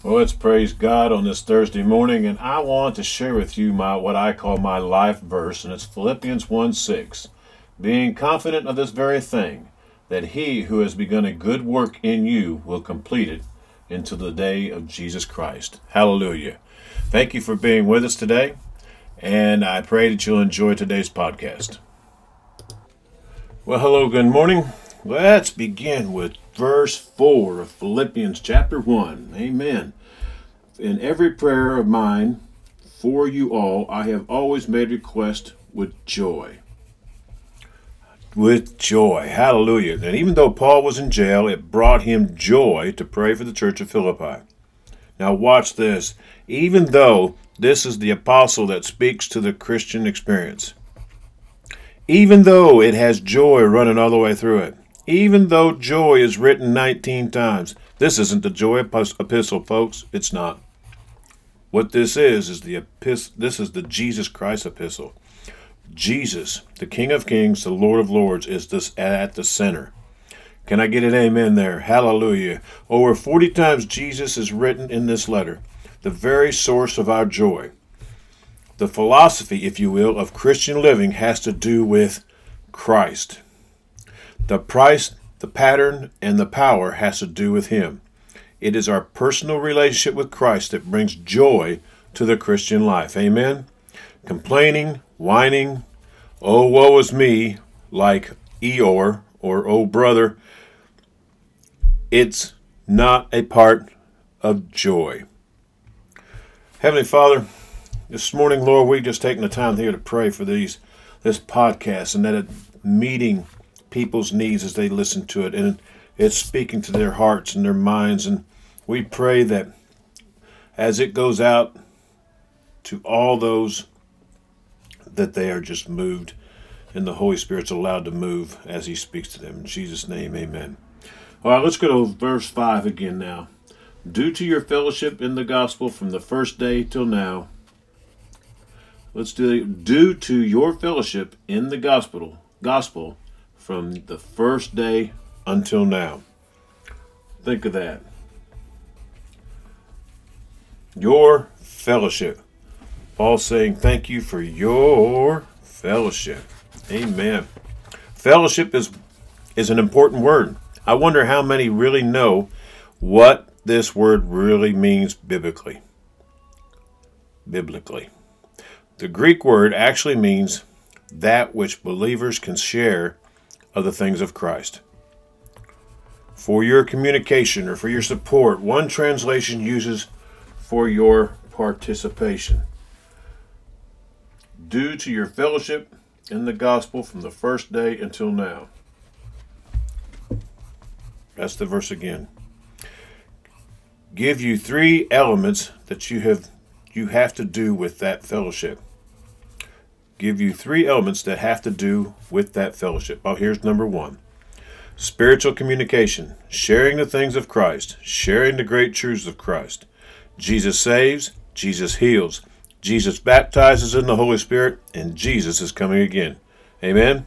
Well, let's praise God on this Thursday morning, and I want to share with you my what I call my life verse, and it's Philippians 1 6. Being confident of this very thing, that he who has begun a good work in you will complete it into the day of Jesus Christ. Hallelujah. Thank you for being with us today, and I pray that you'll enjoy today's podcast. Well, hello, good morning. Let's begin with verse 4 of Philippians chapter 1. Amen. In every prayer of mine for you all, I have always made request with joy. With joy. Hallelujah. And even though Paul was in jail, it brought him joy to pray for the church of Philippi. Now, watch this. Even though this is the apostle that speaks to the Christian experience, even though it has joy running all the way through it, even though joy is written 19 times. This isn't the joy epistle, folks. It's not. What this is is the epistle. This is the Jesus Christ epistle. Jesus, the King of Kings, the Lord of Lords, is this at the center. Can I get an amen there? Hallelujah. Over 40 times Jesus is written in this letter, the very source of our joy. The philosophy, if you will, of Christian living has to do with Christ. The price, the pattern, and the power has to do with Him. It is our personal relationship with Christ that brings joy to the Christian life. Amen? Complaining, whining, oh, woe is me, like Eeyore or oh, brother, it's not a part of joy. Heavenly Father, this morning, Lord, we just taking the time here to pray for these this podcast and that meeting people's needs as they listen to it, and it's speaking to their hearts and their minds. And we pray that as it goes out to all those that they are just moved and the Holy Spirit's allowed to move as He speaks to them. In Jesus' name, amen. All right, let's go to verse 5 again now. Due to your fellowship in the gospel from the first day till now, let's do. Due to your fellowship in the gospel, gospel from the first day until now. Think of that. Your fellowship. Paul saying, Thank you for your fellowship. Amen. Fellowship is, is an important word. I wonder how many really know what this word really means biblically. Biblically. The Greek word actually means that which believers can share of the things of Christ. For your communication or for your support, one translation uses for your participation. Due to your fellowship in the gospel from the first day until now. That's the verse again. Give you three elements that you have you have to do with that fellowship give you three elements that have to do with that fellowship. Well, here's number one. Spiritual communication, sharing the things of Christ, sharing the great truths of Christ. Jesus saves, Jesus heals, Jesus baptizes in the Holy Spirit, and Jesus is coming again. Amen.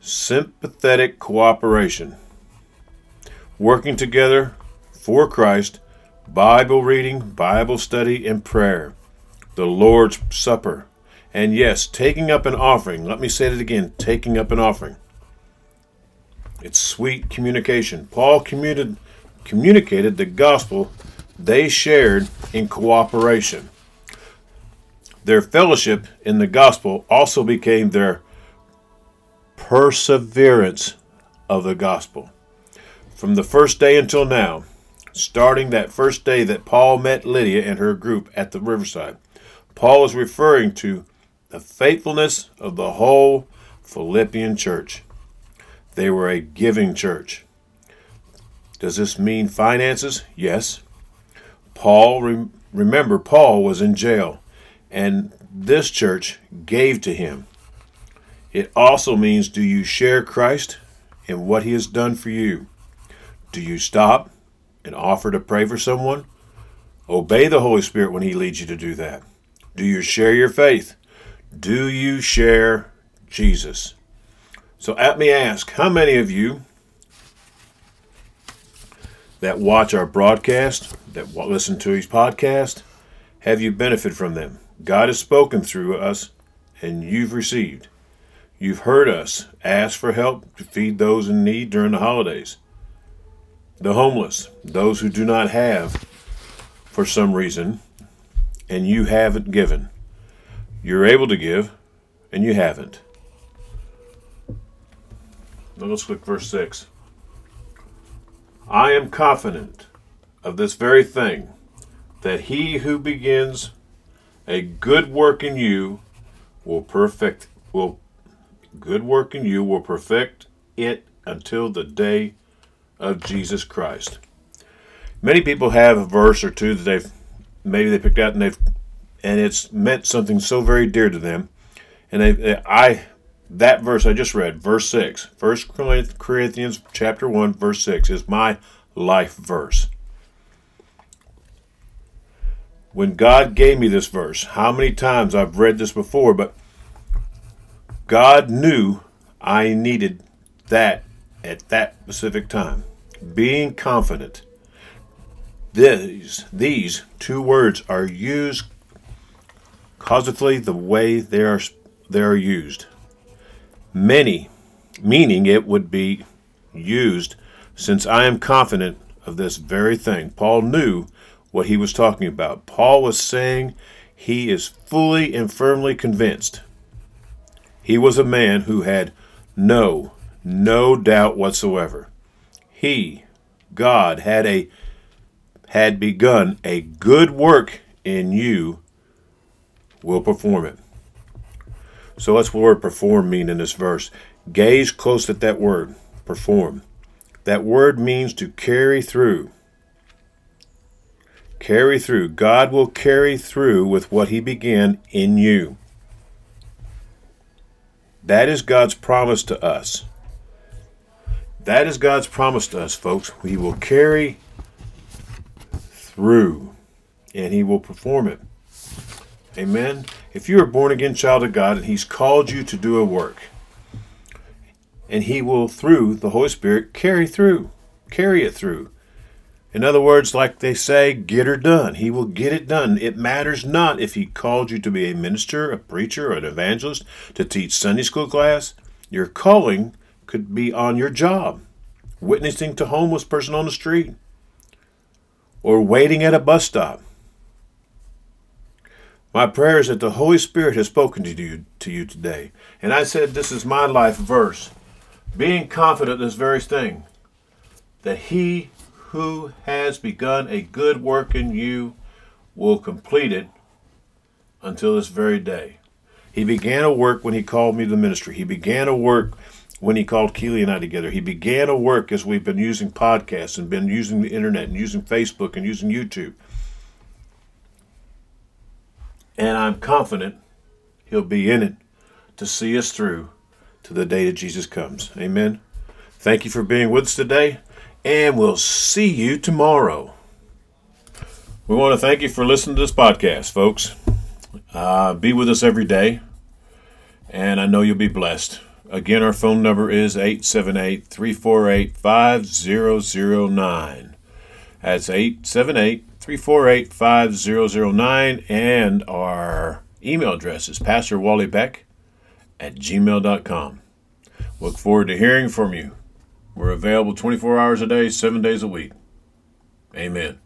Sympathetic cooperation, working together for Christ, Bible reading, Bible study, and prayer, the Lord's Supper, and yes, taking up an offering. Let me say it again taking up an offering. It's sweet communication. Paul communicated, communicated the gospel they shared in cooperation. Their fellowship in the gospel also became their perseverance of the gospel. From the first day until now, starting that first day that Paul met Lydia and her group at the riverside, Paul is referring to the faithfulness of the whole Philippian church. They were a giving church. Does this mean finances? Yes. Paul, remember, Paul was in jail, and this church gave to him. It also means do you share Christ and what he has done for you? Do you stop and offer to pray for someone? Obey the Holy Spirit when he leads you to do that. Do you share your faith? Do you share Jesus? So let me ask how many of you that watch our broadcast, that listen to his podcast? Have you benefited from them? God has spoken through us, and you've received. You've heard us ask for help to feed those in need during the holidays. The homeless, those who do not have for some reason, and you haven't given. You're able to give, and you haven't. Now let's click verse 6. I am confident of this very thing, that he who begins a good work in you will perfect will good work in you will perfect it until the day of Jesus Christ. Many people have a verse or two that they've maybe they picked out and they've and it's meant something so very dear to them. And they, I that verse I just read, verse 6, 1 Corinthians chapter 1 verse 6 is my life verse. When God gave me this verse, how many times I've read this before, but God knew I needed that at that specific time. Being confident. These these two words are used causally the way they are they are used. Many, meaning it would be used since I am confident of this very thing. Paul knew what he was talking about. Paul was saying he is fully and firmly convinced he was a man who had no, no doubt whatsoever. He, God, had a had begun a good work in you will perform it. So what's the word perform mean in this verse? Gaze close at that word, perform. That word means to carry through. Carry through. God will carry through with what he began in you. That is God's promise to us. That is God's promise to us, folks. He will carry through and He will perform it. Amen. If you're a born again child of God and He's called you to do a work, and He will, through the Holy Spirit, carry through, carry it through. In other words, like they say, get her done. He will get it done. It matters not if He called you to be a minister, a preacher, an evangelist, to teach Sunday school class. Your calling could be on your job, witnessing to homeless person on the street, or waiting at a bus stop. My prayer is that the Holy Spirit has spoken to you, to you today. And I said, This is my life verse. Being confident this very thing, that He who has begun a good work in you will complete it until this very day. He began a work when he called me to ministry. He began a work when he called Keely and I together. He began a work as we've been using podcasts and been using the internet and using Facebook and using YouTube. And I'm confident he'll be in it to see us through to the day that Jesus comes. Amen. Thank you for being with us today and we'll see you tomorrow. We want to thank you for listening to this podcast, folks. Uh, be with us every day, and I know you'll be blessed. Again, our phone number is 878 348 5009. That's 878 348 5009, and our email address is pastorwallybeck at gmail.com. Look forward to hearing from you. We're available 24 hours a day, seven days a week. Amen.